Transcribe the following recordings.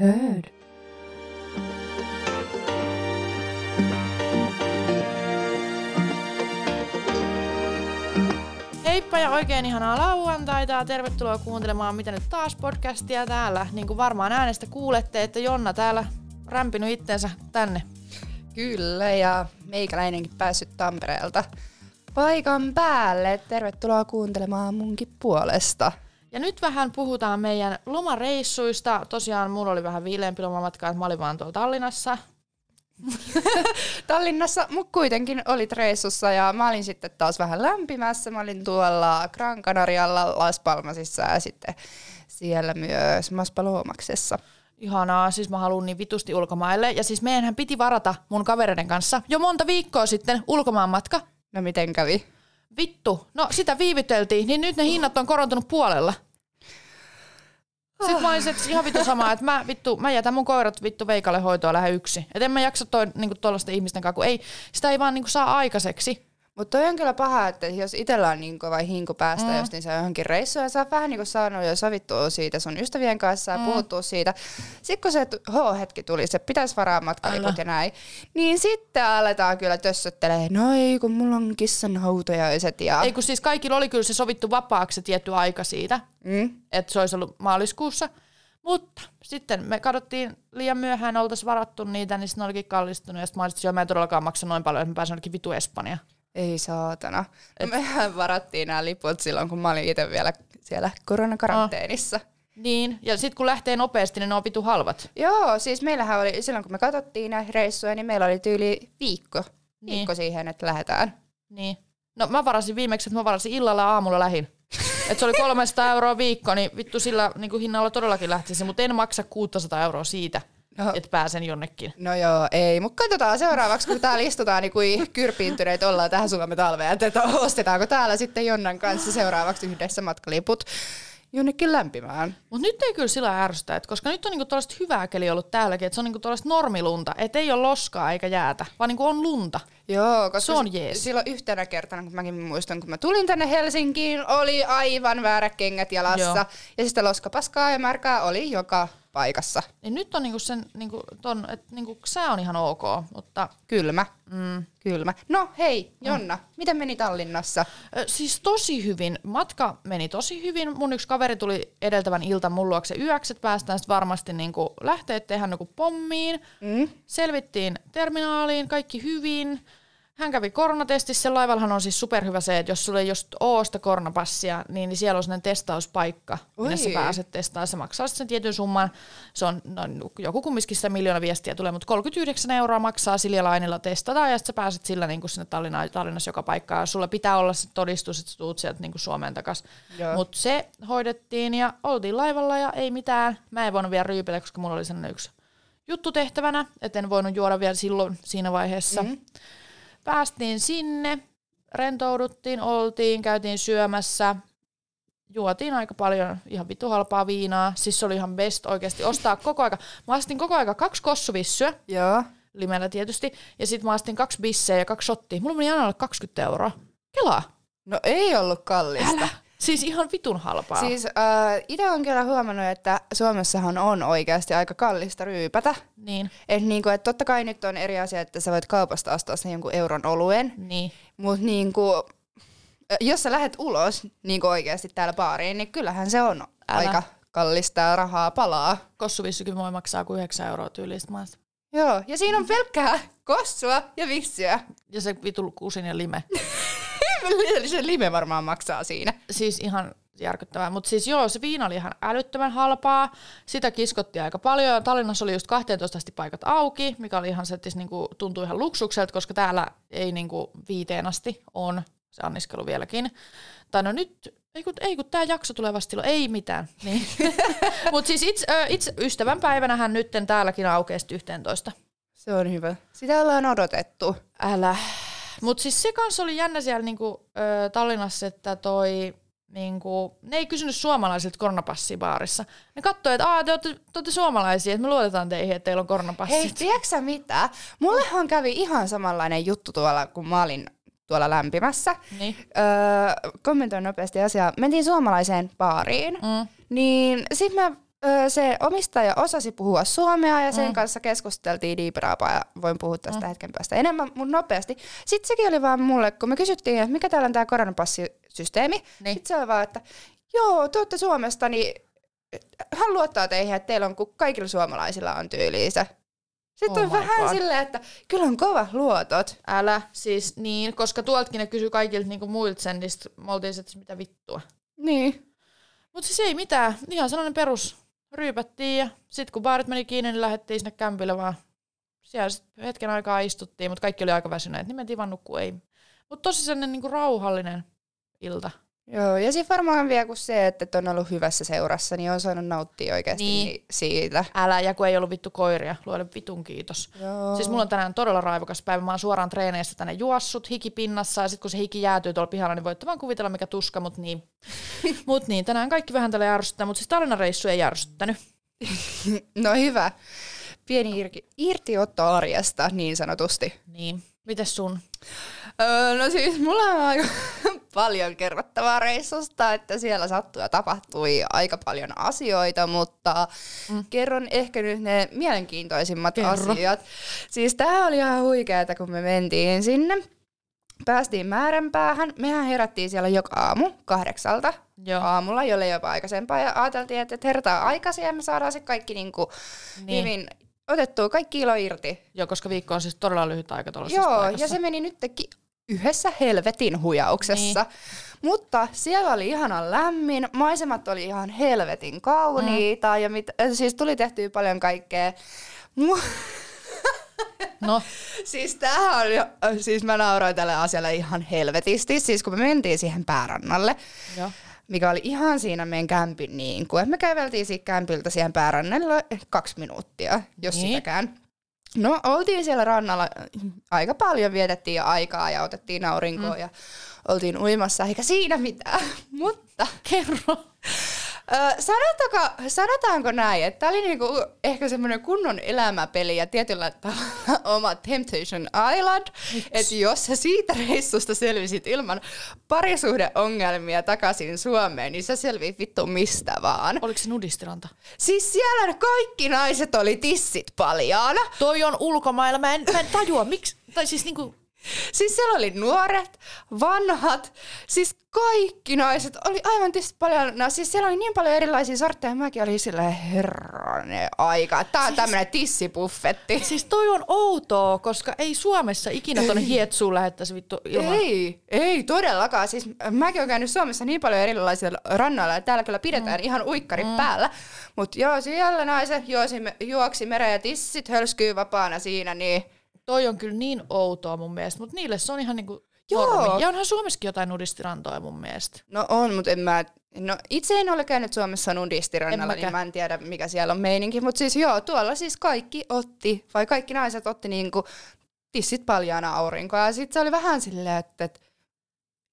Heard. Heippa ja oikein ihanaa lauantaita ja tervetuloa kuuntelemaan Mitä nyt taas podcastia täällä. Niin kuin varmaan äänestä kuulette, että Jonna täällä rämpinyt itsensä tänne. Kyllä, ja meikäläinenkin päässyt Tampereelta paikan päälle. Tervetuloa kuuntelemaan munkin puolesta. Ja nyt vähän puhutaan meidän lomareissuista. Tosiaan mulla oli vähän viileämpi lomamatka, että mä olin vaan tuolla Tallinnassa. Tallinnassa, mutta kuitenkin olit reissussa ja mä olin sitten taas vähän lämpimässä. Mä olin tuolla Gran Canarialla, Las Palmasissa ja sitten siellä myös Maspalomaksessa. Ihanaa, siis mä haluan niin vitusti ulkomaille. Ja siis meidänhän piti varata mun kavereiden kanssa jo monta viikkoa sitten ulkomaanmatka. No miten kävi? Vittu, no sitä viivyteltiin, niin nyt ne hinnat on korontunut puolella. Sitten mä olisin, että ihan vittu sama, että mä, vittu, mä jätän mun koirat vittu Veikalle hoitoa lähde yksi. Et en mä jaksa toi, niinku, ihmisten kanssa, kun ei, sitä ei vaan niinku, saa aikaiseksi. Mutta toi on kyllä paha, että jos itsellä on niin kova hinku päästä mm. justiin se johonkin reissuun ja sä oot vähän niin kuin saanut jo sovittua siitä sun ystävien kanssa ja mm. puhuttua siitä. Sitten kun se H-hetki tuli, se pitäisi varaa matkaliput ja näin, niin sitten aletaan kyllä tössöttelee, no ei kun mulla on kissan hautajaiset ja... Ei kun siis kaikilla oli kyllä se sovittu vapaaksi tietty aika siitä, Mm? että se olisi ollut maaliskuussa. Mutta sitten me katsottiin liian myöhään, oltaisiin varattu niitä, niin sitten ne olikin kallistunut. Ja sitten mä olisin, että joo, mä en todellakaan maksa noin paljon, että mä pääsen jonnekin vitu Espanja. Ei saatana. Et... Mehän varattiin nämä liput silloin, kun mä olin itse vielä siellä koronakaranteenissa. Niin, ja sitten kun lähtee nopeasti, niin ne on vitu halvat. Joo, siis meillähän oli, silloin kun me katsottiin näitä reissuja, niin meillä oli tyyli viikko, Niin. viikko siihen, että lähdetään. Niin. No mä varasin viimeksi, että mä varasin illalla aamulla lähin. Et se oli 300 euroa viikko, niin vittu sillä niin kuin hinnalla todellakin lähtisi, mutta en maksa 600 euroa siitä, No. että pääsen jonnekin. No joo, ei, mutta katsotaan seuraavaksi, kun täällä istutaan, niin kuin kyrpiintyneet ollaan tähän Suomen talveen, että että ostetaanko täällä sitten Jonnan kanssa seuraavaksi yhdessä matkaliput jonnekin lämpimään. Mutta nyt ei kyllä sillä ärsytä, et koska nyt on niinku tuollaista hyvää keliä ollut täälläkin, että se on niinku tuollaista normilunta, että ei ole loskaa eikä jäätä, vaan niinku on lunta. Joo, koska Se on jees. silloin yhtenä kertana, kun mäkin muistan, kun mä tulin tänne Helsinkiin, oli aivan väärät kengät jalassa. Joo. Ja sitten loskapaskaa ja märkää oli joka paikassa. Niin nyt on niinku sen, niinku ton, että niinku sää on ihan ok, mutta Kylmä. mm, Kylmä. No hei, Jonna, miten meni Tallinnassa? Ö, Siis tosi hyvin. Matka meni tosi hyvin. Mun yksi kaveri tuli edeltävän iltan mun luokse yöksi, että päästään sitten varmasti niinku lähteä tehdä niinku pommiin. Mm? Selvittiin terminaaliin, kaikki hyvin. Hän kävi koronatestissä. Laivallahan on siis superhyvä se, että jos sulla ei just sitä koronapassia, niin niin siellä on sellainen testauspaikka, minne sä Oi. pääset testaamaan. Se maksaa sen tietyn summan. Se on no, joku kumminkin sitä miljoona viestiä tulee, mutta 39 euroa maksaa Siljalainilla testata ja sitten sä pääset sillä niin sinne Tallinnaan, Tallinnassa joka paikkaan. Sulla pitää olla se todistus, että sä tuut sieltä niin Suomeen takaisin. Mutta se hoidettiin ja oltiin laivalla ja ei mitään. Mä en voinut vielä ryypätä, koska mulla oli sellainen yksi juttu tehtävänä, että en voinut juoda vielä silloin siinä vaiheessa. Mhm. Päästiin sinne, rentouduttiin, oltiin, käytiin syömässä, juotiin aika paljon ihan vitu halpaa viinaa. Siis se oli ihan best oikeasti ostaa koko aika. Mä astin koko aika kaksi kossuvissyä, Joo. limellä tietysti, ja sitten mä astin kaksi bissejä ja kaksi shottia. Mulla meni aina alle 20 euroa. Kelaa. No ei ollut kallista. Älä. Siis ihan vitun halpaa. Siis äh, itse on kyllä huomannut, että Suomessahan on oikeasti aika kallista ryypätä. Niin, Et niinku, et totta kai nyt on eri asia, että sä voit kaupasta ostaa sen jonkun euron oluen, niin. mutta niinku, jos sä lähdet ulos niinku oikeasti täällä baariin, niin kyllähän se on Älä. aika kallista rahaa palaa. Kossuvissykin voi maksaa kuin 9 euroa tyylistä maasta. Joo, ja siinä on pelkkää kossua ja vissyä. Ja se vitu kusin ja lime. se lime varmaan maksaa siinä. siis ihan järkyttävää. Mutta siis joo, se viina oli ihan älyttömän halpaa. Sitä kiskottiin aika paljon. Ja Tallinnassa oli just 12 asti paikat auki, mikä oli ihan se, että niinku, tuntui ihan luksukselta, koska täällä ei niinku viiteen asti on se anniskelu vieläkin. Tai no nyt, ei kun, ei kun tämä jakso tulee vasta silloin, ei mitään. Niin. Mutta siis itse, itse ystävän päivänähän nytten täälläkin aukeasti 11. Se on hyvä. Sitä ollaan odotettu. Älä. Mutta siis se kanssa oli jännä siellä niinku, ö, Tallinnassa, että toi, niinku, ne ei kysynyt suomalaisilta koronapassibaarissa. Ne katsoi, että Aa, te, olette, te olette suomalaisia, että me luotetaan teihin, että teillä on koronapassit. Hei, tiedätkö mitä? Mullehan kävi ihan samanlainen juttu tuolla, kun mä olin tuolla lämpimässä. Niin. Öö, kommentoin nopeasti asiaa. Mentiin suomalaiseen baariin, Mm. niin sitten me se omistaja osasi puhua suomea ja sen mm. kanssa keskusteltiin diipiraapaa ja voin puhua tästä mm. hetken päästä enemmän, mutta nopeasti. Sitten sekin oli vaan mulle, kun me kysyttiin, että mikä täällä on tämä koronapassisysteemi, niin. sitten se oli vaan, että joo, te olette Suomesta, niin hän luottaa teihin, että teillä on, kun kaikilla suomalaisilla on tyyliin se. Sitten oh on vähän God. silleen, että kyllä on kova luotot. Älä, siis niin, koska tuoltakin ne kysyi kaikilta niinku muilta sen, niin me oltiin että mitä vittua. Niin. Mutta siis ei mitään, ihan sellainen perus ryypättiin ja sitten kun baarit meni kiinni, niin lähdettiin sinne kämpille vaan. Siellä sit hetken aikaa istuttiin, mutta kaikki oli aika väsyneet, niin mentiin vaan nukkuu. Mutta tosi sellainen niinku rauhallinen ilta. Joo, ja sitten varmaan vielä kun se, että on ollut hyvässä seurassa, niin on saanut nauttia oikeasti niin. siitä. Älä, ja kun ei ollut vittu koiria, luolle vitun kiitos. Joo. Siis mulla on tänään todella raivokas päivä, mä oon suoraan treeneistä tänne juossut hikipinnassa, ja sitten kun se hiki jäätyy tuolla pihalla, niin voitte vaan kuvitella mikä tuska, mutta niin. mut niin, tänään kaikki vähän tälle järsyttää, mutta siis Tallinnan-reissu ei järsyttänyt. no hyvä. Pieni irti, irtiotto arjesta, niin sanotusti. Niin. Mites sun? Öö, no siis mulla on aika paljon kerrottavaa reissusta, että siellä sattui ja tapahtui aika paljon asioita, mutta mm. kerron ehkä nyt ne mielenkiintoisimmat Kerro. asiat. Siis tää oli ihan huikeeta, kun me mentiin sinne. Päästiin määränpäähän. Mehän herättiin siellä joka aamu kahdeksalta Joo. aamulla, jolle jopa aikaisempaa. Ja ajateltiin, että herätään aikaisin ja me saadaan se kaikki niinku niin. hyvin otettua, kaikki ilo irti. Joo, koska viikko on siis todella lyhyt aika tuollaisessa Joo, paikassa. ja se meni nytkin yhdessä helvetin huijauksessa. Niin. Mutta siellä oli ihana lämmin, maisemat oli ihan helvetin kauniita mm. ja mit, siis tuli tehtyä paljon kaikkea. No. siis tämähän on, siis mä nauroin tälle asialle ihan helvetisti, siis kun me mentiin siihen päärannalle. Joo mikä oli ihan siinä meidän kämpin niin kuin, että me käveltiin siitä kämpiltä siihen päärannalle kaksi minuuttia, jos niin. sitäkään. No oltiin siellä rannalla aika paljon, vietettiin aikaa ja otettiin aurinkoa mm. ja oltiin uimassa, eikä siinä mitään, mutta... Kerro. Sanotaanko, sanotaanko näin, että tämä oli niinku ehkä semmoinen kunnon elämäpeli ja tietyllä tavalla oma Temptation Island, että jos sä siitä reissusta selvisit ilman parisuhdeongelmia takaisin Suomeen, niin sä selviit vittu mistä vaan. Oliko se nudistiranta? Siis siellä kaikki naiset oli tissit paljaana. Toi on ulkomailla, mä en, mä en tajua, miksi, tai siis niinku Siis siellä oli nuoret, vanhat, siis kaikki naiset oli aivan tietysti paljon, no siis siellä oli niin paljon erilaisia sortteja, mäkin olin silleen herranen aika. Tää on siis, tämmönen tissipuffetti. Siis toi on outoa, koska ei Suomessa ikinä tonne hietsuun lähettäisi vittu ilman. Ei, ei todellakaan. Siis mäkin olen käynyt Suomessa niin paljon erilaisilla rannoilla, ja täällä kyllä pidetään mm. ihan uikkarit mm. päällä. Mutta joo, siellä naiset juosi, juoksi mereen ja tissit hölskyy vapaana siinä, niin toi on kyllä niin outoa mun mielestä, mutta niille se on ihan niinku Joo. Normi. Ja onhan Suomessakin jotain nudistirantoja mun mielestä. No on, mutta en mä... No itse en ole käynyt Suomessa nudistirannalla, niin mä en tiedä mikä siellä on meininki. Mutta siis joo, tuolla siis kaikki otti, vai kaikki naiset otti niinku tissit paljaana aurinkoa. Ja sitten se oli vähän silleen, että, että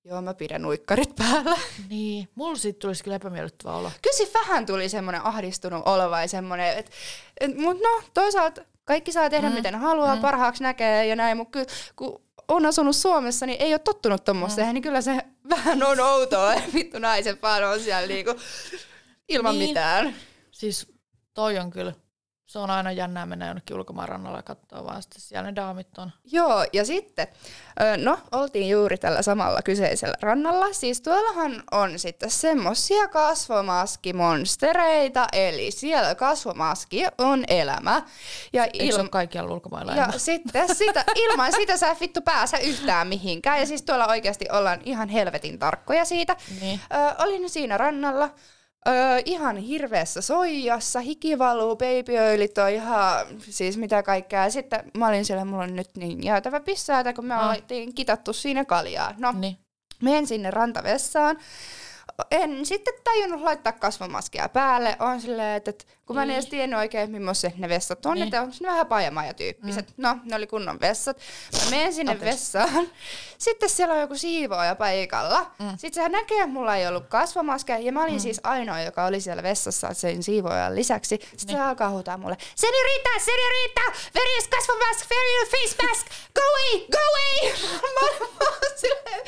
Joo, mä pidän uikkarit päällä. Niin, mulla siitä tulisi kyllä epämiellyttävä olo. Kyllä vähän tuli semmoinen ahdistunut olo vai semmoinen, että et, mutta no toisaalta kaikki saa tehdä mm. miten haluaa, mm. parhaaksi näkee ja näin, mutta kyllä kun on asunut Suomessa, niin ei ole tottunut tuommoiseen, mm. niin kyllä se vähän on outoa, että vittu naiset vaan on siellä niinku ilman niin. mitään. Siis toi on kyllä se on aina jännää mennä jonnekin ulkomaan rannalla katsoa vaan sitten siellä ne daamit on. Joo, ja sitten, no oltiin juuri tällä samalla kyseisellä rannalla. Siis tuollahan on sitten semmosia kasvomaskimonstereita, eli siellä kasvomaski on elämä. Ja il- Eikö se ole kaikkialla ulkomailla? Ja sitten sitä, ilman sitä sä et vittu pääse yhtään mihinkään. Ja siis tuolla oikeasti ollaan ihan helvetin tarkkoja siitä. Niin. Ö, olin siinä rannalla. Öö, ihan hirveässä soijassa, hiki valuu, babyöilit on ihan, siis mitä kaikkea. Sitten mä olin siellä, mulla on nyt niin jäätävä pissäätä, kun me no. oltiin kitattu siinä kaljaa. No, niin. menen sinne rantavessaan en sitten tajunnut laittaa kasvomaskia päälle. On silleen, että, että kun mä en edes tiennyt oikein, millaiset ne vessat on, niin. että onko ne vähän pajamaja-tyyppiset. Mm. No, ne oli kunnon vessat. Mä menen sinne okay. vessaan. Sitten siellä on joku siivooja paikalla. Mm. Sitten sehän näkee, että mulla ei ollut kasvomaskia. Ja mä olin mm. siis ainoa, joka oli siellä vessassa sen siivoojan lisäksi. Sitten niin. se alkaa huutaa mulle, Senorita, senorita, where is kasvomask, where is face mask, go away, go away. mä olin silleen,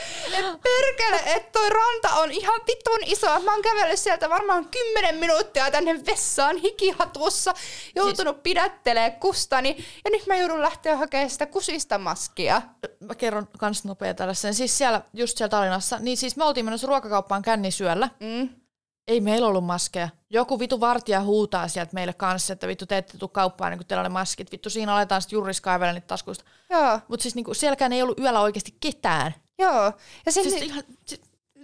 että perkele, että toi ranta on ihan vitun iso. Mä oon kävellyt sieltä varmaan kymmenen minuuttia tänne vessaan hikihatussa, joutunut siis... pidättelee kustani ja nyt mä joudun lähteä hakemaan sitä kusista maskia. Mä kerron kans nopea tällaisen. Siis siellä, just siellä Tallinnassa, niin siis me oltiin menossa ruokakauppaan kännisyöllä. Mm. Ei meillä ollut maskeja. Joku vitu vartija huutaa sieltä meille kanssa, että vittu te ette tuu kauppaan, niin kun teillä on maskit. Vittu siinä aletaan sitten juris kaivella niitä taskuista. Joo. Mutta siis niinku, sielläkään ei ollut yöllä oikeasti ketään. Joo. Ja siis, Siis siis ihan, si-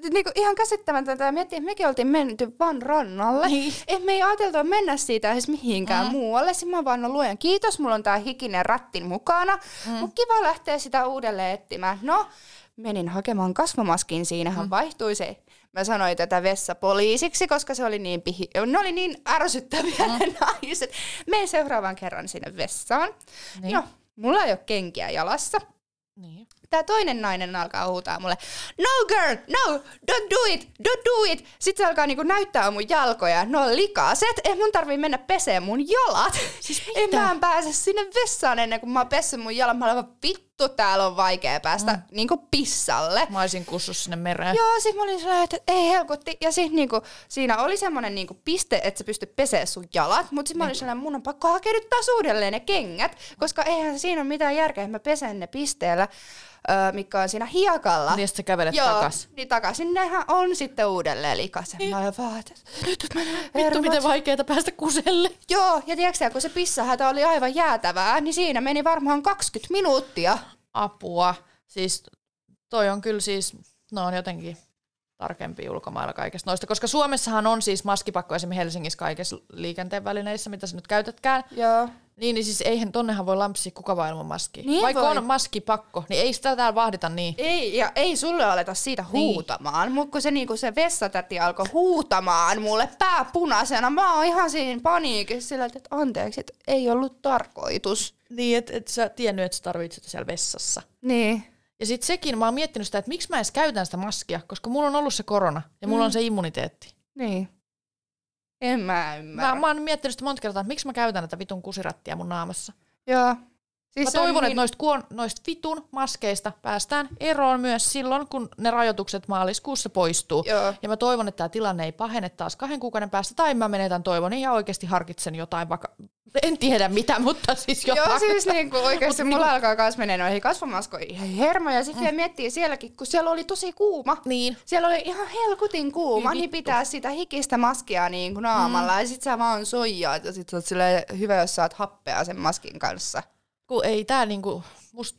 niinku ihan käsittämätöntä ja miettiä, että mekin oltiin menty vaan rannalle. Niin. Et me ei ajateltu mennä siitä edes mihinkään mm. muualle. Sitten mä vaan no luojan kiitos, mulla on tää hikinen rattin mukana. Mm. Mut kiva lähteä sitä uudelleen etsimään. No, menin hakemaan kasvomaskin, siinähän mm. vaihtui se. Mä sanoin tätä vessapoliisiksi, koska se oli niin pihi... Ne oli niin ärsyttäviä mm. ne naiset. Menen seuraavan kerran sinne vessaan. Niin. No, mulla ei ole kenkiä jalassa. niin. Tää toinen nainen alkaa huutaa mulle, no girl, no, don't do it, don't do it. Sitten se alkaa niinku näyttää mun jalkoja, ne on likaset, ei mun tarvii mennä pesee mun jalat. Siis en mitä? mä en pääse sinne vessaan ennen kuin mä oon pessyt mun jalat. Mä olen vittu, täällä on vaikea päästä mm. niinku pissalle. Mä olisin kussus sinne mereen. Joo, sit mä olin sellainen, että ei helkutti. Ja sit niinku, siinä oli semmonen niinku piste, että sä pystyt pesee sun jalat. Mut sit mä olin sellainen, mun on pakko hakea nyt taas uudelleen ne kengät. Koska eihän siinä ole mitään järkeä, että mä pesen ne pisteellä, öö, mikä on siinä hiekalla. Niin sä kävelet Joo, takas. niin takaisin nehän on sitten uudelleen likasen. Mä olen vaan, nyt menee Vittu, miten vaikeeta päästä kuselle. Joo, ja tiedätkö kun se pissahätä oli aivan jäätävää, niin siinä meni varmaan 20 minuuttia. Apua. Siis toi on kyllä siis, no on jotenkin tarkempi ulkomailla kaikesta noista, koska Suomessahan on siis maskipakko esimerkiksi Helsingissä kaikissa liikenteen välineissä, mitä sä nyt käytätkään. Joo. Niin, niin siis eihän tonnehan voi lampsia kuka vaan ilman maskia. Niin Vaikka voi. on maskipakko, niin ei sitä täällä vahdita niin. Ei, ja ei sulle aleta siitä Niin. huutamaan, mutta kun se, niinku se vessatäti alkoi huutamaan mulle pää punaisena, mä oon ihan siinä paniikissa sillä, että anteeksi, että ei ollut tarkoitus. Niin, että et sä tiennyt, että sä tarvitset siellä vessassa. Niin. Ja sitten sekin, mä oon miettinyt sitä, että miksi mä edes käytän sitä maskia, koska mulla on ollut se korona ja mulla Mm. on se immuniteetti. Niin. En mä ymmärrä. Mä, mä oon miettinyt sitä monta kertaa, että miksi mä käytän tätä vitun kusirattia mun naamassa. Joo. Siis Mä toivon, niin- että noista, kuon, noista vitun maskeista päästään eroon myös silloin, kun ne rajoitukset maaliskuussa poistuu. Joo. Ja mä toivon, että tämä tilanne ei pahene taas kahden kuukauden päästä, tai mä menetän toivoni ja oikeasti harkitsen jotain, vaikka en tiedä mitä, mutta siis jotain. Joo, siis niinku oikeasti Mut mulla niinku- alkaa kanssa menee noihin kasvomaskoihin ihan hermoja. Ja sitten vielä miettii sielläkin, kun siellä oli tosi kuuma. Niin. Siellä oli ihan helkutin kuuma, Niin niin pitää sitä hikistä maskia niin kuin naamalla. Mm. Ja sit sä vaan soijaat ja sit sä oot hyvä, jos saat happea sen maskin kanssa. Kun ei tää niinku, must,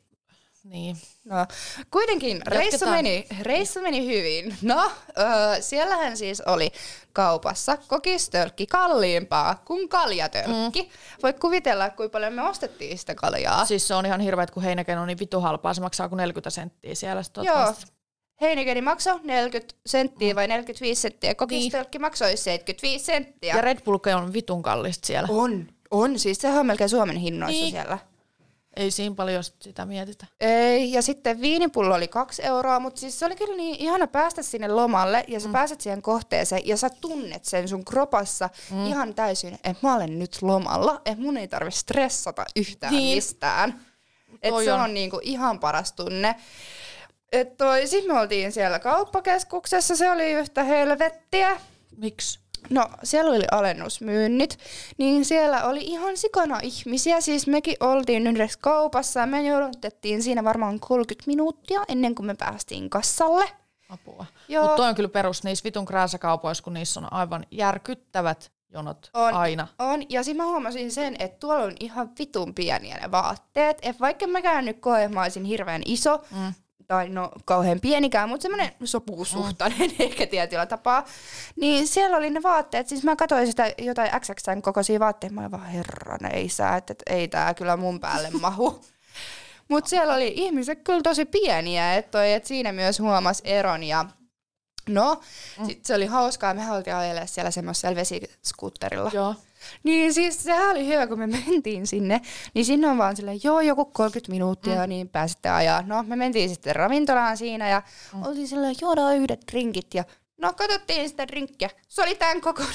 niin. No, kuitenkin reissu meni, reissu meni hyvin. No, öö, siellähän siis oli kaupassa kokistölkki kalliimpaa kuin kaljatölkki. Mm. Voit kuvitella, kuinka paljon me ostettiin sitä kaljaa. Siis se on ihan hirveet, kun heinäken on niin vittu halpaa, se maksaa kuin 40 senttiä siellä. Joo. Heinikeni maksoi 40 senttiä vai 45 senttiä. Kokistölkki maksoi 75 senttiä. Ja Red Bull on vitun kallista siellä. On, on. Siis sehän on melkein Suomen hinnoissa Niin. siellä. Ei siinä paljon sit sitä mietitä. Ei, ja sitten viinipullo oli kaksi euroa, mutta siis se oli kyllä niin ihana päästä sinne lomalle ja sä mm. pääset siihen kohteeseen ja sä tunnet sen sun kropassa mm. ihan täysin, että mä olen nyt lomalla, että mun ei tarvitse stressata yhtään Niin. mistään. Että se on. on, niinku ihan paras tunne. Et toi, sit me oltiin siellä kauppakeskuksessa, se oli yhtä helvettiä. Miksi? No, siellä oli alennusmyynnit, niin siellä oli ihan sikana ihmisiä. Siis mekin oltiin yhdessä kaupassa ja me jouduttiin siinä varmaan 30 minuuttia ennen kuin me päästiin kassalle. Apua. Mutta toi on kyllä perus niissä vitun krääsäkaupoissa, kun niissä on aivan järkyttävät jonot On, aina. On, ja sitten mä huomasin sen, että tuolla on ihan vitun pieniä ne vaatteet. Et vaikka mäkään nyt koe, mä olisin hirveän iso, mm. Tai no kauhean pienikään, mutta semmoinen sopusuhtainen mm. ehkä tietyllä tapaa, niin siellä oli ne vaatteet. Siis mä katsoin sitä jotain XXn kokoisia vaatteita, mä olin vaan herran ei sä, että et ei tää kyllä mun päälle mahu. Mutta siellä oli ihmiset kyllä tosi pieniä, että et siinä myös huomasi eron ja No, mm. sit se oli hauskaa. Me oltiin ajella siellä semmoisella vesiskuutterilla. Joo. Niin siis sehän oli hyvä, kun me mentiin sinne. Niin sinne on vaan silleen, joo, joku 30 minuuttia, mm. niin pääsitte ajaa. No, me mentiin sitten ravintolaan siinä ja mm. oltiin silleen, juodaan yhdet drinkit ja No katsottiin sitä drinkkiä. Se oli tämän kokoinen.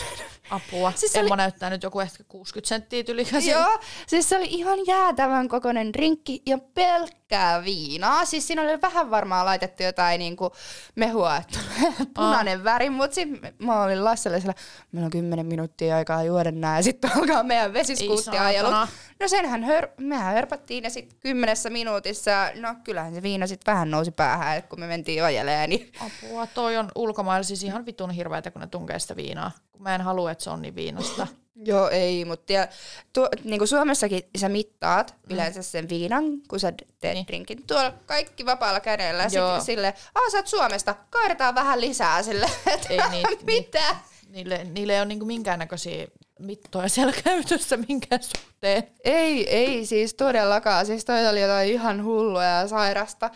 Apua. Siis se Emma oli- näyttää nyt joku ehkä 60 senttiä ylikäsin. Joo, siis se oli ihan jäätävän kokoinen drinkki ja pelkkää viinaa. Siis siinä oli vähän varmaan laitettu jotain niinku mehua, että punainen väri, mutta sitten mä olin Lasselle sillä, meillä on 10 minuuttia aikaa juoda nää ja sitten alkaa meidän vesiskuuttiajelu. saatana. No senhän hör, mehän hörpättiin ja sitten kymmenessä minuutissa, no kyllähän se viina sitten vähän nousi päähän, kun me mentiin ajeleen. Niin Apua, toi on ulkomailla siis ihan vitun hirveätä, kun ne tunkee sitä viinaa. Kun mä en halua, että se on niin viinasta. Joo, ei, mutta ja, tuo, niin kuin Suomessakin sä mittaat mm. yleensä sen viinan, kun sä teet Niin. niin. drinkin. Tuolla kaikki vapaalla kädellä. Joo. Sitten sille, aah sä oot Suomesta, kaadetaan vähän lisää sille, että Ei niin- mitä? Niille, niille ei ole niinku minkäännäköisiä mittoja siellä käytössä minkään suhteen. Ei, ei siis todellakaan. Siis toi oli jotain ihan hullua ja sairasta.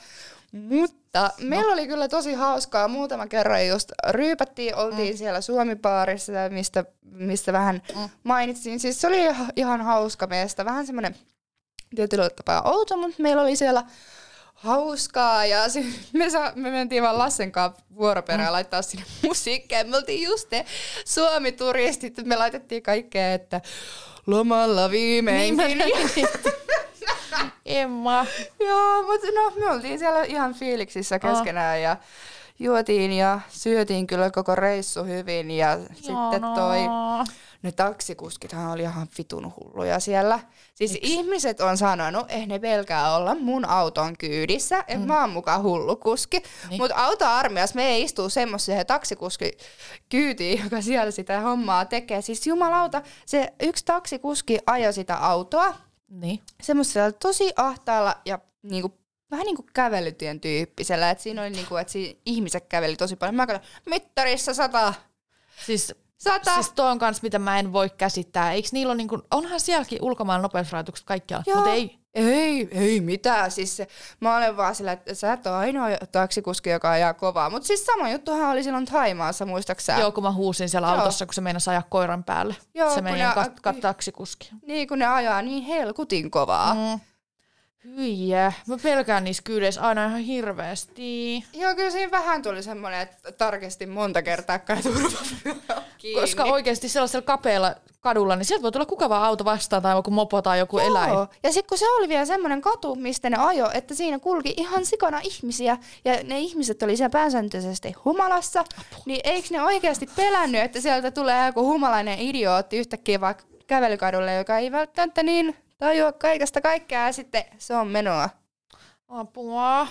Mutta meillä oli kyllä tosi hauskaa. Muutama kerran just ryypättiin, oltiin mm. siellä Suomi-baarissa, mistä, mistä vähän mm. mainitsin. Siis se oli ihan- ihan hauska meistä. Vähän semmoinen tietyllä tapaa outo, mutta meillä oli siellä hauskaa ja si- me, sa- me mentiin vaan Lassen kanssa vuoroperään mm. laittaa sinne musiikkia. Me oltiin just ne Suomi-turistit, me laitettiin kaikkea, että lomalla viimeinkin. Niin Emma. Joo, mutta no me oltiin siellä ihan fiiliksissä keskenään ja juotiin ja syötiin kyllä koko reissu hyvin ja sitten toi, Ihanaa. Ne taksikuskithan oli ihan vitun hulluja siellä. Siis Miks? ihmiset on sanonut, että ne pelkää olla mun auton kyydissä, että mm. mä oon mukaan hullu kuski. Niin. Niin. Mutta autoarmiassa me ei istu semmoiseen taksikuski kyytiin, joka siellä sitä hommaa tekee. Siis jumalauta, se yksi taksikuski ajoi sitä autoa, Niin. semmoisella tosi ahtaalla ja niinku, vähän niin kuin kävelytien tyyppisellä. Et siinä oli niinku, että siinä ihmiset käveli tosi paljon. Mä katsoin, mittarissa sata, Siis, sata. siis toi on kans, mitä mä en voi käsittää. Eiks niillä ole niinku, onhan sielläkin ulkomaan nopeusrajoitukset kaikkialla, mutta ei, Ei, ei mitään. Siis se, mä olen vaan sillä, että sä et ole ainoa taksikuski, joka ajaa kovaa. Mutta siis sama juttuhan oli silloin Taimaassa, muistaaksä? Joo, kun mä huusin siellä Joo. autossa, kun se meinasi ajaa koiran päälle. Joo, se meidän ne- kat- kat- taksikuski. Niin, kun ne ajaa niin helkutin kovaa. Mm. Hyi, mä pelkään niissä kyydeissä aina ihan hirveästi. Joo, kyllä siinä vähän tuli semmoinen, että tarkistin monta kertaa kiinni. Koska oikeasti sellaisella kapealla kadulla, niin sieltä voi tulla kuka vaan auto vastaan tai joku mopo tai joku eläin. Joo. Ja sitten kun se oli vielä semmoinen katu, mistä ne ajo, että siinä kulki ihan sikana ihmisiä, ja ne ihmiset oli siellä pääsääntöisesti humalassa, Apua. niin eikö ne oikeasti pelännyt, että sieltä tulee joku humalainen idiootti yhtäkkiä vaikka kävelykadulle, joka ei välttämättä niin tajua kaikesta kaikkea, ja sitten se on menoa. Apua.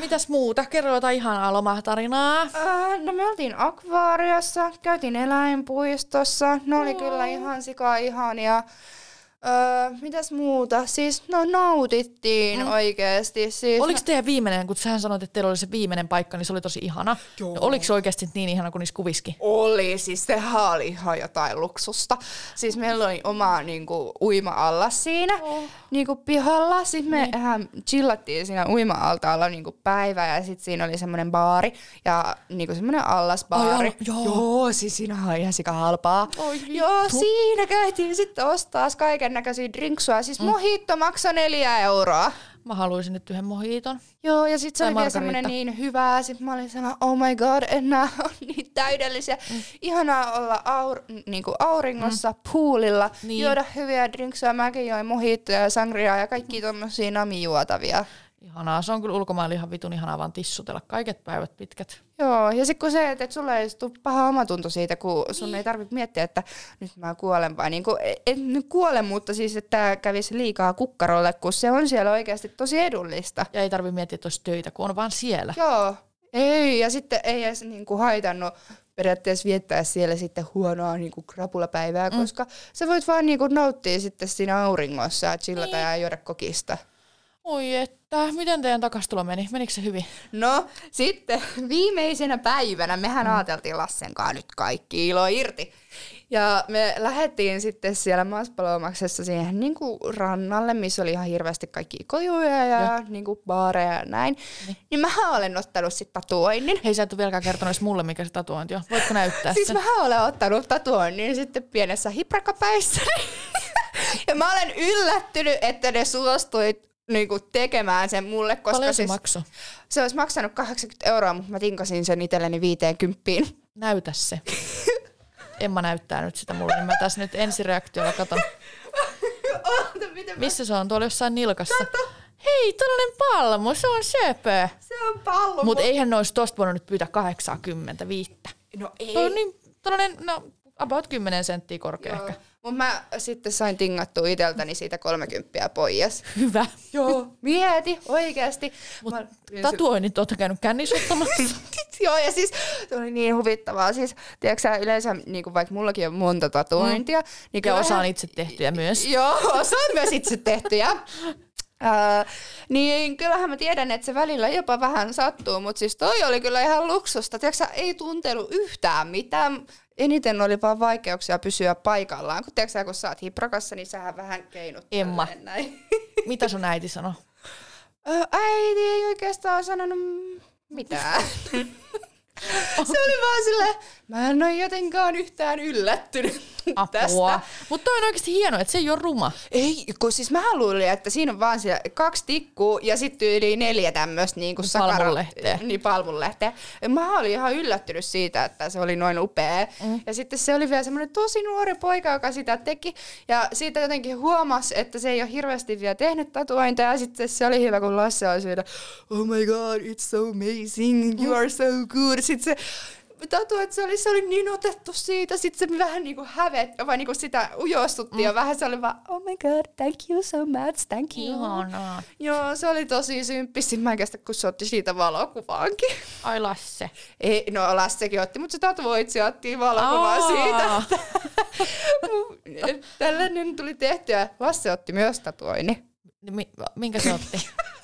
Mitäs muuta? Kerro jotain ihanaa lomatarinaa. Äh, no me oltiin akvaariossa, käytiin eläinpuistossa, ne oli kyllä ihan sika ihania. Öö, mitäs muuta? Siis no nautittiin mm. oikeesti. Siis, Oliko teidän viimeinen, kun sähän sanoit, että teillä oli se viimeinen paikka, niin se oli tosi ihana. Joo. No, oliko se oikeasti niin ihana kuin niissä kuviskin? Oli, siis sehän oli ihan jotain luksusta. Siis meillä oli oma niinku, uima-allas siinä oh. niinku, pihalla. Sitten me niin. chillattiin siinä uima-altaalla niinku, päivä ja sitten siinä oli semmoinen baari ja niinku, semmoinen allasbaari. Ai, al- joo. joo, siis siinä on ihan sika halpaa. Oi joo, siinä käytiin sitten ostaa kaiken näköisiä drinksuja. Siis mm. mojitto maksoi neljä euroa. Mä haluaisin nyt yhden mohiiton. Joo, ja sitten se Tai oli vielä semmoinen niin hyvää. Sitten mä olin sellainen, oh my god, nämä on niin täydellisiä. Mm. Ihanaa olla aur, niinku auringossa, mm. poolilla, Niin. niin. juoda hyviä drinksuja. Mäkin join mojittoja ja sangriaa ja kaikki tommosia namijuotavia. Ihanaa. Se on kyllä ulkomailla ihan vitun ihanaa vaan tissutella kaiket päivät pitkät. Joo, ja sitten kun se, että et sulla ei tule paha omatunto siitä, kun sun Niin. ei tarvitse miettiä, että nyt mä kuolen vai niin kuin, et nyt kuole, mutta siis, että kävisi liikaa kukkarolle, kun se on siellä oikeasti tosi edullista. Ja ei tarvi miettiä, että olisi töitä, kun on vaan siellä. Joo, ei, ja sitten ei edes niinku haitannut periaatteessa viettää siellä sitten huonoa niinku krapulapäivää, mm. koska sä voit vaan niinku nauttia sitten siinä auringossa ja chillata Niin. ja juoda kokista. Oi että, miten teidän takastulo meni? Menikö se hyvin? No, sitten viimeisenä päivänä mehän mm. ajateltiin Lassen kanssa nyt kaikki ilo irti. Ja me lähdettiin sitten siellä Maspalomaksessa siihen niin kuin rannalle, missä oli ihan hirveästi kaikki kojuja ja, ja. Niin kuin baareja ja näin. Niin, niin mähän olen ottanut sitten tatuoinnin. Hei, sä et ole vieläkään kertonut mulle, mikä se tatuointi on. Voitko näyttää Siis sen? mä olen ottanut tatuoinnin sitten pienessä hiprakapäissä. ja mä olen yllättynyt, että ne suostui niinku tekemään sen mulle, koska Paljon se siis maksoi? se olisi maksanut 80 euroa, mutta mä tinkasin sen itselleni 50. Näytä se. Emma näyttää nyt sitä mulle, niin mä tässä nyt ensireaktiolla katon. Oota, miten mä... Missä se on? Tuolla jossain nilkassa. Hei, tällainen palmu, se on söpö. Se on pallo. Mutta eihän ne olisi tosta voinut nyt pyytää 85. No ei. Tuo on niin, tällainen, no about 10 senttiä korkea Joo. ehkä. Mut mä sitten sain tingattua iteltäni siitä 30 pois. Hyvä. Joo. Mieti, oikeasti. Mut Mä- tatuoinnit olette käynyt kännissä ottamassa. Joo, ja siis se oli niin huvittavaa. Siis, tiedätkö sä, yleensä, niin kuin vaikka mullakin on monta tatuointia. Mm. Niin ja osa on itse tehtyjä myös. Joo, osa on myös itse tehtyjä. Öö, niin kyllähän mä tiedän, että se välillä jopa vähän sattuu, mutta siis toi oli kyllä ihan luksusta. Tiedätkö, ei tuntenut yhtään mitään. Eniten oli vaan vaikeuksia pysyä paikallaan. Kun, tiedätkö, sä, kun sä oot hiprakassa, niin sähän vähän keinut Emma. näin. Mitä sun äiti sanoi? Äiti ei oikeastaan sanonut mitään. se oli vaan silleen, mä en ole jotenkaan yhtään yllättynyt Apua. tästä. Mutta toi on oikeasti hienoa, että se ei ole ruma. Ei, kun siis mä luulin, että siinä on vaan siellä kaksi tikkua ja sitten yli neljä tämmöistä niin kuin Palmunlehteä. Niin, palmunlehteä. Mä olin ihan yllättynyt siitä, että se oli noin upea. Mm. Ja sitten se oli vielä semmoinen tosi nuori poika, joka sitä teki. Ja siitä jotenkin huomasi, että se ei ole hirveästi vielä tehnyt tatuointeja. Ja sitten se oli hyvä, kun Lasse oli siitä, oh my god, it's so amazing, you are so good. Sitten se Tatu, että se oli, se oli niin otettu siitä, sitten se vähän niinku hävet, vai niinku sitä ujostuttiin mm. ja vähän se oli vaan, oh my god, thank you so much, thank you. Ihanaa. Joo, se oli tosi symppis. Sitten mä en kestä, kun se otti siitä valokuvaankin. Ai Lasse. Ei, no Lassekin otti, mutta se tatuoitsi otti valokuvaa Aa. siitä. Tällainen tuli tehtyä. Lasse otti myös tatuoinnin. Mi- minkä se otti?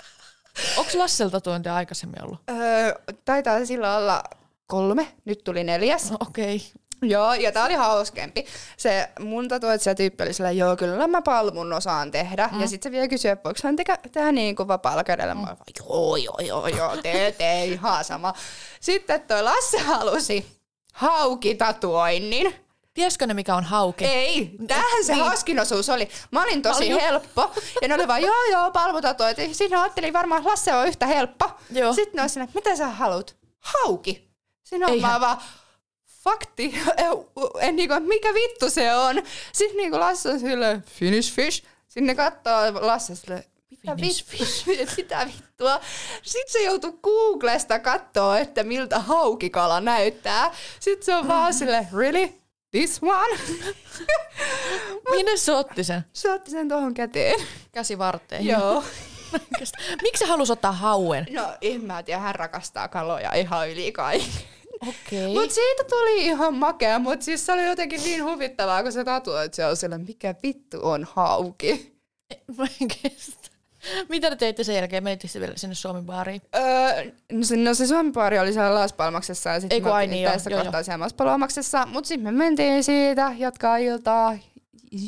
Onko Lasselta tuontia aikaisemmin ollut? Öö, taitaa sillä olla kolme, nyt tuli neljäs. No, Okei. Okay. Joo, ja tää oli hauskempi. Se mun tatuoitsija tyyppi oli sillä, joo, kyllä mä palmun osaan tehdä. Mm. Ja sitten se vielä kysyi, että voiko hän tehdä, tehdä niin kuin vapaalla kädellä. Mm. Mä olin joo, joo, joo, joo, tee, tee, ihan sama. Sitten toi Lasse halusi haukitatuoinnin. Tiesikö ne, mikä on hauke? Ei, tähän se Niin. hauskin osuus oli. Mä olin tosi ju- helppo. Ja ne oli vaan, joo joo, palmutatuointi. Siinä ajattelin varmaan, että Lasse on yhtä helppo. Joo. Sitten ne oli siinä, mitä sä haluat? Hauki. Siinä on Eihän. mä vaan, fakti, en niinku, mikä vittu se on. Sitten niinku Lasse on silleen, finish fish. Sinne kattoo Lasse silleen, mitä, Finish vittu, mitä vittua. Sitten se joutuu Googlesta kattoo, että miltä haukikala näyttää. Sitten se on vaan silleen, really? This one? Minne se otti sen? Se otti sen tuohon käteen. Käsivarteen. Joo. Oikeesti. Miksi se halusi ottaa hauen? No en mä tiedä, hän rakastaa kaloja ihan yli kaiken. Okei. Mut siitä tuli ihan makea, mut siis se oli jotenkin niin huvittavaa, kun se tatuoit se on sillä, mikä vittu on hauki. Mä en kestä. Mitä te teitte sen jälkeen? Menittekö te vielä sinne Suomen baariin? Öö, no, se, no se Suomen baari oli siellä Las Palmaksessa ja sitten ai niin, joo, tässä joo, kohtaa siellä Las Palmaksessa, mutta sitten me mentiin siitä, jatkaa iltaa,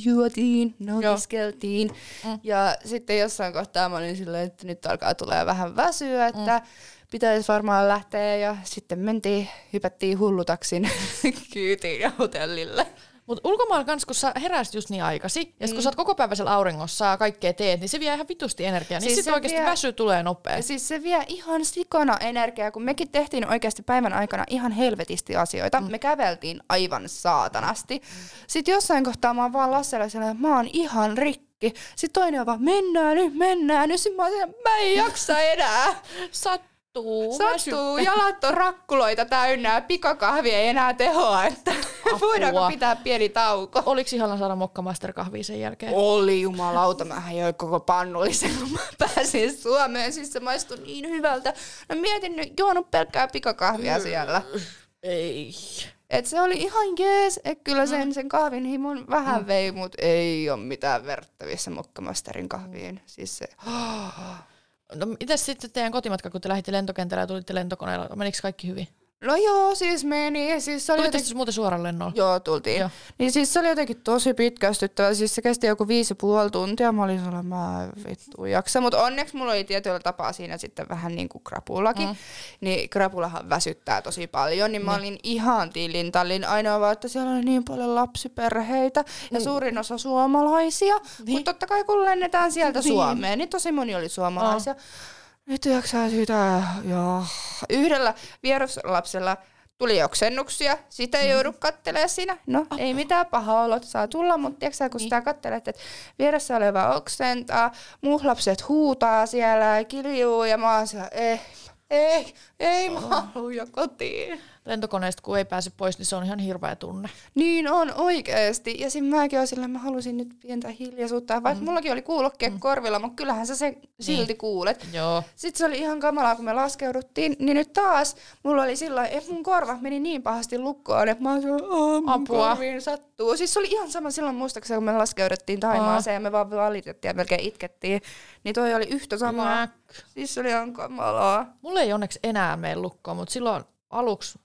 juotiin, nautiskeltiin Mm. ja sitten jossain kohtaa mä olin silleen, että nyt alkaa tulee vähän väsyä, että pitäisi varmaan lähteä ja sitten mentiin, hypättiin hullutaksin kyytiin ja hotellille. Mutta ulkomailla kans, kun sä heräsit just niin aikasi, ja sit kun sä oot koko päiväisellä auringossa ja kaikkea teet, niin se vie ihan vitusti energiaa. Niin Siis sit se oikeasti vie- väsy tulee nopeasti. siis se vie ihan sikana energiaa, kun mekin tehtiin oikeasti päivän aikana ihan helvetisti asioita. Mm. Me käveltiin aivan saatanasti. Sitten jossain kohtaa mä oon vaan Lasselle sellainen, että mä oon ihan rikki. Sitten toinen on vaan, mennään nyt, mennään nyt. Sitten mä oon mä en jaksa enää. Sattuu. Sattuu, jalat on rakkuloita täynnä ja pikakahvi ei enää tehoa, että voidaanko pitää pieni tauko. Oliko ihana saada mokkamasterkahvia sen jälkeen? Oli jumalauta, mä join koko pannullisen, kun mä pääsin Suomeen. Siis se maistui niin hyvältä. No mietin nyt, juonut pelkkää pikakahvia siellä. Ei. Et se oli ihan jees, että kyllä sen, sen kahvin himon vähän vei, mut ei ole mitään verrattavissa mokkamasterin kahviin. Siis se, No mitäs sitten teidän kotimatka, kun te lähditte lentokentällä ja tulitte lentokoneella? Menikö kaikki hyvin? No joo, siis meni. Siis se oli Tulitte jotenkin, siis muuten suoraan lennolla? joo, tultiin. Joo. Niin siis se oli jotenkin tosi pitkästyttävä. Siis se kesti joku viisi ja puoli tuntia. Mä olin sellainen, mä vittu jaksa. Mutta onneksi mulla oli tietyllä tapaa siinä sitten vähän niin kuin krapulakin. Mm. Niin krapulahan väsyttää tosi paljon. Niin mä olin ihan tillin tallin. Ainoa vaan, että siellä oli niin paljon lapsiperheitä. Ja suurin osa suomalaisia. Niin. Mutta totta kai kun lennetään sieltä Niin. Suomeen, niin tosi moni oli suomalaisia. Nyt jaksaa sitä, joo. Yhdellä vieraslapsella tuli oksennuksia, sitä ei joudu kattelemaan siinä. No, Apua. ei mitään pahaa olot saa tulla, mutta tiedätkö kun niin. sitä kattelet, että vieressä oleva oksentaa, muut lapset huutaa siellä ja kiljuu ja mä oon siellä, ei, ei, ei, mä haluan jo kotiin lentokoneesta, kun ei pääse pois, niin se on ihan hirveä tunne. Niin on oikeasti. Ja siinä mäkin olen sillä, mä halusin nyt pientä hiljaisuutta. Vaikka mm. mullakin oli kuulokkeet mm. korvilla, mutta kyllähän sä sen silti niin. kuulet. Joo. Sitten se oli ihan kamalaa, kun me laskeuduttiin. Niin nyt taas mulla oli sillä että mun korva meni niin pahasti lukkoon, että mä olin Apua. korviin sattuu. Siis se oli ihan sama silloin muistaakseni, kun me laskeuduttiin Taimaaseen ja me vaan valitettiin ja melkein itkettiin. Niin toi oli yhtä samaa. Mä... Siis se oli ihan kamalaa. Mulla ei onneksi enää mene lukkoon, mutta silloin aluksi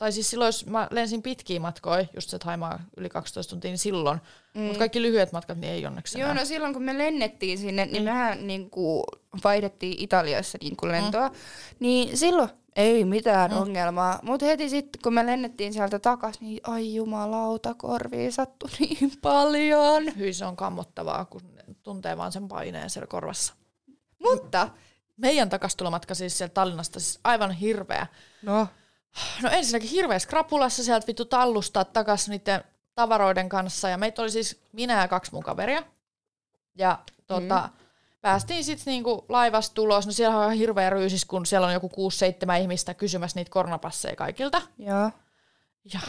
tai siis silloin, jos mä lensin pitkiä matkoja, just se Thaimaa yli 12 tuntia, niin silloin. Mm. Mutta kaikki lyhyet matkat, niin ei onneksi Joo, enää. no silloin kun me lennettiin sinne, niin mm. mehän niin kuin vaihdettiin Italiassa niin kuin lentoa. Mm. Niin silloin ei mitään mm. ongelmaa. Mutta heti sitten, kun me lennettiin sieltä takas, niin ai jumalauta, korviin sattui niin paljon. Hyi, se on kammottavaa, kun tuntee vaan sen paineen siellä korvassa. Mutta... Meidän takastulomatka siis sieltä Tallinnasta, siis aivan hirveä. No. No ensinnäkin hirveässä krapulassa sieltä vittu tallustaa takas niiden tavaroiden kanssa. Ja meitä oli siis minä ja kaksi mun kaveria. Ja tota, mm. päästiin sitten niinku laivasta tulos. No siellä on hirveä ryysis, kun siellä on joku 6-7 ihmistä kysymässä niitä koronapasseja kaikilta. Joo. Ja.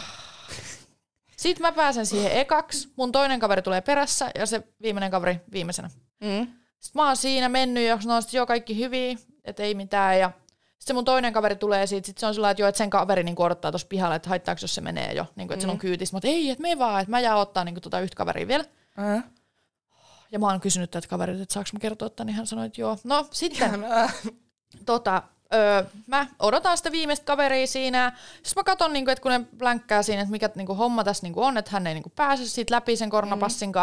Sitten mä pääsen siihen ekaksi. Mun toinen kaveri tulee perässä ja se viimeinen kaveri viimeisenä. Mm. Sitten mä oon siinä mennyt ja no, jo kaikki hyviä, että ei mitään. Ja sitten mun toinen kaveri tulee siitä, sit se on sellainen, että, jo, että sen kaveri niin odottaa tuossa pihalla, että haittaako jos se menee jo, niin kuin, että mm. se on kyytis. Mutta ei, että me vaan, että mä jää ottaa niin kuin, tota yhtä kaveria vielä. Mm. Ja mä oon kysynyt tätä kaverilta, että saanko mä kertoa että niin hän sanoi, että joo. No sitten, tota, öö, mä odotan sitä viimeistä kaveria siinä. Sitten mä katson, niin kuin, että kun ne blänkkää siinä, että mikä niin kuin, homma tässä niin kuin on, että hän ei niin kuin, pääse siitä läpi sen koronapassin mm.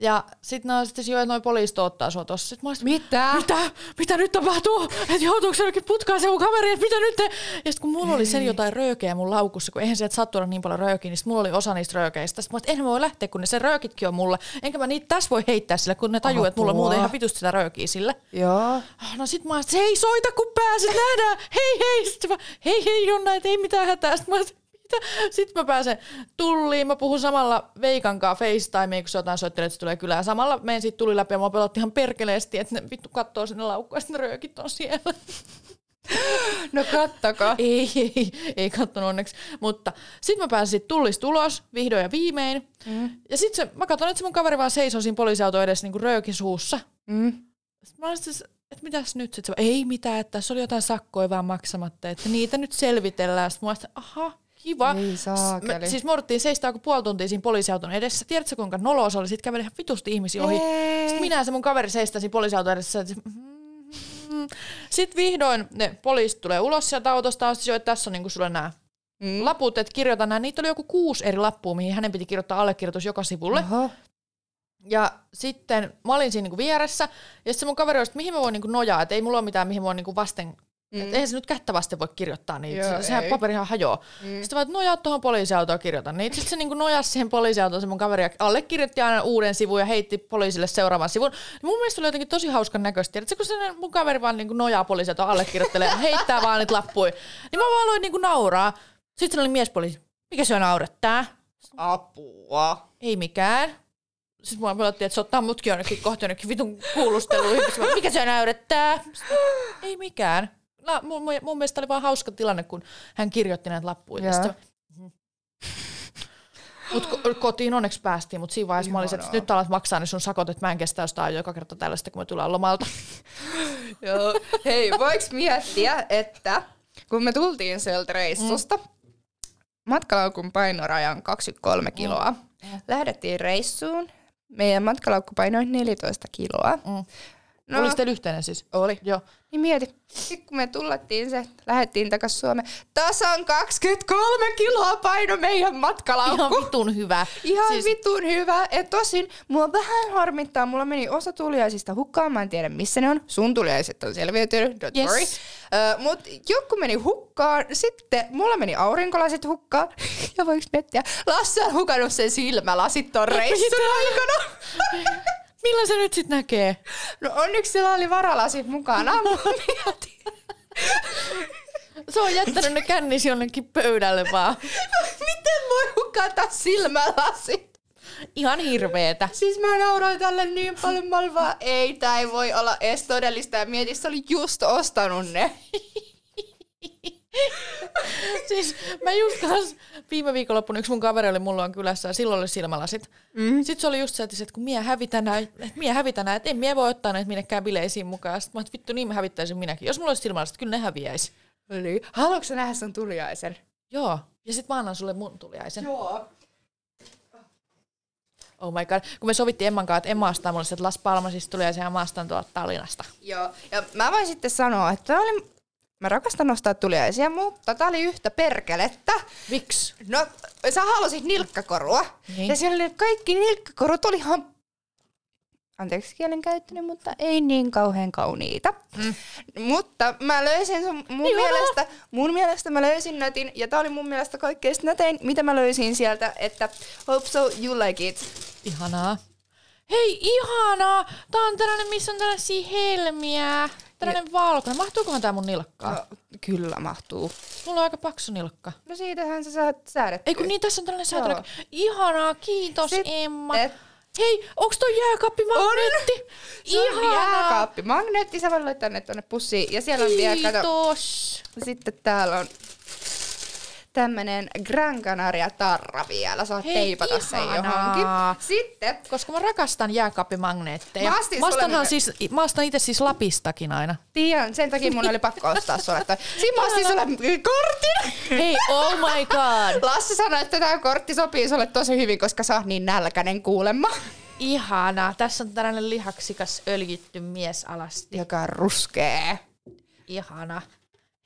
Ja sitten no, sitten jo, että noi poliisit ottaa sua tossa. Sit mä olisin, mitä? Mitä? Mitä nyt tapahtuu? Että joutuuko se jokin putkaan se mun kaveri, että mitä nyt te? Ja sitten kun mulla oli sen jotain röökeä mun laukussa, kun eihän sieltä sattu niin paljon röökiä, niin sit mulla oli osa niistä röökeistä. Sitten mä että en voi lähteä, kun ne se röökitkin on mulle. Enkä mä niitä tässä voi heittää sille, kun ne tajuu, että mulla on muuten ihan vitusti sitä röökiä sille. Joo. No sit mä olisin, hei soita kun pääset, nähdään. Hei hei. Sitten mä, hei hei Jonna, et ei mitään hätää. Sitten mä sitten mä pääsen tulliin, mä puhun samalla Veikan kanssa FaceTimeen, kun se jotain soittelee, että se tulee kylään. Samalla menen siitä tuli läpi ja mä pelotti ihan perkeleesti, että ne vittu kattoo sinne laukkuun ja sitten röökit on siellä. No kattaka. ei, ei, ei kattonut onneksi. Mutta sitten mä pääsin sitten tullista ulos, vihdoin ja viimein. Mm. Ja sitten mä katson, että se mun kaveri vaan seisoo siinä poliisiauto edessä niin röökin suussa. Mm. Sitten mä olin siis, että mitäs nyt? Sitten se, ei mitään, että tässä oli jotain sakkoja vaan maksamatta, että niitä nyt selvitellään. Sitten mä olin, aha, kiva. Ei saakeli. Me, siis me odottiin seistää joku puoli tuntia siinä poliisiauton edessä. Tiedätkö kuinka noloa se oli? Sitten käveli ihan vitusti ihmisiä ohi. Ei. Sitten minä ja se mun kaveri seistäisi poliisiauton edessä. Sitten vihdoin ne poliisit tulee ulos sieltä autosta. Sitten että tässä on niinku sulle nämä mm. laput, että kirjoita nämä. Niitä oli joku kuusi eri lappua, mihin hänen piti kirjoittaa allekirjoitus joka sivulle. Aha. Ja sitten mä olin siinä niinku vieressä, ja sitten mun kaveri oli, että mihin mä voin niinku nojaa, että ei mulla ole mitään, mihin mä voin niinku vasten Mm. Et eihän se nyt kättä vasten voi kirjoittaa niitä, Joo, sehän ei. paperihan hajoaa. Mm. Sitten vaan, nojaa tuohon poliisiautoon kirjoitan niitä. Sitten se niinku nojasi siihen poliisiautoon, se mun kaveri allekirjoitti aina uuden sivun ja heitti poliisille seuraavan sivun. Ja mun mielestä oli jotenkin tosi hauskan näköistä. Tiedätkö, kun se mun kaveri vaan niinku nojaa poliisiautoon, allekirjoittelee ja heittää vaan niitä lappuja. Niin mä vaan aloin niinku nauraa. Sitten se oli miespoliisi. Mikä se on naurattaa? Apua. Ei mikään. Sitten mua pelottiin, että se ottaa mutkin jonnekin kohta jonnekin vitun kuulusteluihin. Mikä se näyttää? Ei mikään la, mun, mun mielestä oli vaan hauska tilanne, kun hän kirjoitti näitä lappuja. Yeah. Mut kotiin onneksi päästiin, mutta siinä vaiheessa mä olisin, että nyt alat maksaa niin sun sakot, että mä en kestä jostain joka kerta tällaista, kun me tullaan lomalta. Joo. Hei, voiko miettiä, että kun me tultiin sieltä reissusta, mm. matkalaukun painoraja on 23 kiloa. Mm. Lähdettiin reissuun, meidän matkalaukku painoi 14 kiloa. Mm. No, Oliko teillä yhteinen siis? Oli. Joo. Niin mieti, sitten kun me tullettiin se, lähdettiin takas Suomeen, tasan 23 kiloa paino meidän matkalaukku. Ihan vitun hyvä. Ihan siis... vitun hyvä. Et tosin mua vähän harmittaa, mulla meni osa tuliaisista hukkaan, mä en tiedä missä ne on. Sun tuliaiset on selviytynyt, don't yes. worry. Uh, mut joku meni hukkaan, sitten mulla meni aurinkolasit hukkaan. ja voiko miettiä, Lasse on hukannut sen silmälasit ton reissun aikana. Millä se nyt sitten näkee? No onneksi sillä oli varalasit mukana. Se on jättänyt ne kännis jonnekin pöydälle vaan. Miten voi hukata silmälasit? Ihan hirveetä. Siis mä nauroin tälle niin paljon, mä olin vaan, ei, tää ei voi olla edes todellista. Ja mietin, se oli just ostanut ne. siis mä just kans viime viikonloppuna yksi mun kaveri oli mulla on kylässä ja silloin oli silmälasit. Mm. Sitten se oli just se, että kun mie hävitänä, että mie hävitänä, että en mie voi ottaa näitä minnekään bileisiin mukaan. Sitten mä että vittu niin mä hävittäisin minäkin. Jos mulla olisi silmälasit, kyllä ne häviäisi. Eli, haluatko sä nähdä sun tuliaisen? Joo. Ja sit mä annan sulle mun tuliaisen. Joo. Oh my god. Kun me sovittiin Emman kanssa, että Emma ostaa mulle että Las Palmasista tuliaisen ja mä tuolta Tallinnasta. Joo. Ja mä voin sitten sanoa, että oli Mä rakastan ostaa tuliaisia, mutta tää oli yhtä perkelettä. Miksi? No, sä halusit nilkkakorua. Niin. Ja siellä oli kaikki nilkkakorut oli ihan anteeksi kielen käyttänyt, mutta ei niin kauhean kauniita. Mm. Mutta mä löysin sun, mun, niin mielestä, mun mielestä mä löysin netin, ja tää oli mun mielestä kaikkein nätein, mitä mä löysin sieltä, että hope so you like it. Ihanaa. Hei, ihanaa! Tää on tällainen, missä on tällaisia helmiä. Tällainen ja... valkoinen. Mahtuukohan tää mun nilkkaan? No, kyllä mahtuu. Mulla on aika paksu nilkka. No siitähän sä saat säädettyä. Ei kun niin, tässä on tällainen säätely. Ihanaa, kiitos Sitten, Emma. Hei, onks toi jääkaappimagneetti? On. Ihanaa. jääkaappimagneetti, sä voit laittaa ne tonne pussiin. Ja siellä on Kiitos. vielä, kato. Sitten täällä on tämmönen Gran Canaria tarra vielä. Saa Hei, teipata ihanaa. sen johonkin. Sitten. Koska mä rakastan jääkaappimagneetteja. Mä mä siis, mä ostan itse siis Lapistakin aina. Tiedän, sen takia mun oli pakko ostaa sulle. Siinä mä astin sulle kortin. Hei, oh my god. Lassi sanoi, että tämä kortti sopii sulle tosi hyvin, koska sä oot niin nälkäinen kuulemma. Ihana. Tässä on tällainen lihaksikas öljytty mies alasti. Joka ruskee. Ihana.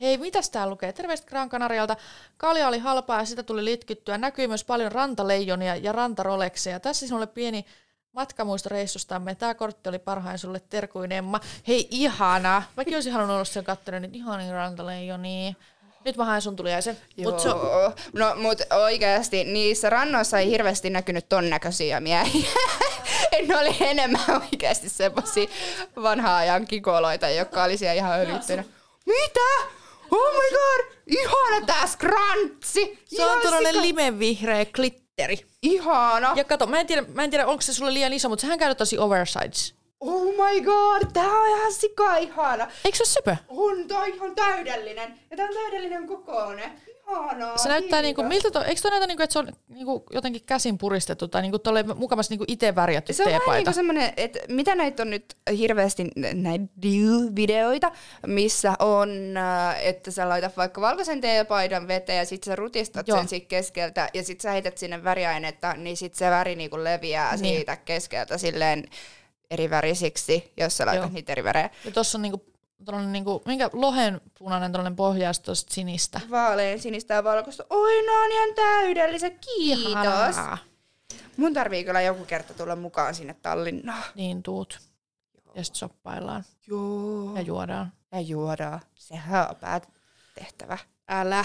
Hei, mitäs tää lukee? Terveistä Gran Canarialta. Kalja oli halpaa ja sitä tuli litkittyä. Näkyy myös paljon rantaleijonia ja rantarolekseja. Tässä sinulle pieni matkamuisto reissustamme. Tämä kortti oli parhain sulle terkuin Emma. Hei, ihana. Mäkin olisin halunnut olla sen kattonut, niin ihanin rantaleijoni. Nyt mä haen sun tuliaisen. Mut so... No mut oikeasti niissä rannoissa ei hirveästi näkynyt ton näköisiä miehiä. ne oli enemmän oikeasti semmosia vanhaa ajan kikoloita, jotka oli siellä ihan öljyttynä. Mitä? Oh my god! Ihana tää skrantsi! Se on tällainen limevihreä glitteri. Ihana! Ja kato, mä en tiedä, mä en tiedä onko se sulle liian iso, mutta sehän käy tosi oversize. Oh my god, tää on ihan sika ihana. Eikö se ole söpö? On, tää on ihan täydellinen. Ja tää on täydellinen kokoinen. Ihanaa, se näyttää niinku, miltä to, eikö toi näytä niinku, että se on niinku jotenkin käsin puristettu tai niinku tolle mukavasti niinku itse värjätty Se on vähän niinku semmonen, että mitä näitä on nyt hirveästi näitä videoita, missä on, äh, että sä laitat vaikka valkoisen teepaidan veteen ja sit sä rutistat Joo. sen siitä keskeltä ja sit sä heität sinne väriainetta, niin sit se väri niinku leviää niin. siitä keskeltä silleen eri värisiksi, jos sä laitat Joo. niitä eri värejä. Ja tossa on niinku tuollainen niinku, minkä lohen punainen tuollainen pohjasta sinistä. Vaalean sinistä ja valkoista. Oi, no on ihan täydellisen. Kiitos. Ihanaa. Mun tarvii kyllä joku kerta tulla mukaan sinne Tallinnaan. Niin tuut. Joo. Ja sitten soppaillaan. Joo. Ja juodaan. Ja juodaan. Sehän on päätehtävä. Älä.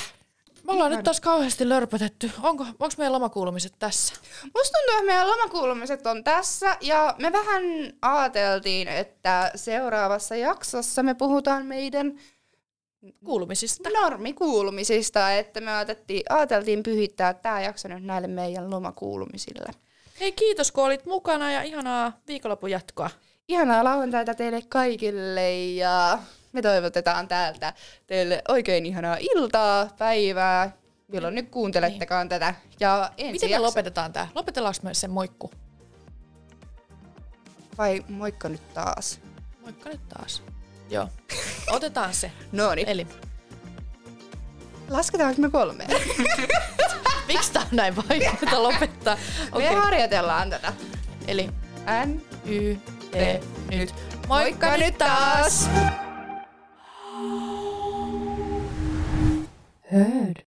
Me ollaan nyt taas kauheasti lörpötetty. Onko, onko meidän lomakuulumiset tässä? Musta tuntuu, että meidän lomakuulumiset on tässä. Ja me vähän ajateltiin, että seuraavassa jaksossa me puhutaan meidän kuulumisista. Normikuulumisista, että me ajateltiin, ajateltiin pyhittää tämä jakso nyt näille meidän lomakuulumisille. Hei kiitos kun olit mukana ja ihanaa viikonlopun jatkoa. Ihanaa lauantaita teille kaikille ja me toivotetaan täältä teille oikein ihanaa iltaa, päivää, milloin nyt kuuntelettekaan niin. tätä. Ja ensi Miten me lopetetaan tää? Lopetellaanko me sen moikku? Vai moikka nyt taas? Moikka nyt taas. Joo. Otetaan se. no niin. Eli. Lasketaanko me kolme? Miksi tää on näin vaikeaa lopettaa? Okay. Me harjoitellaan tätä. Eli N, Y, T, nyt. Moikka, Moikka nyt taas! heard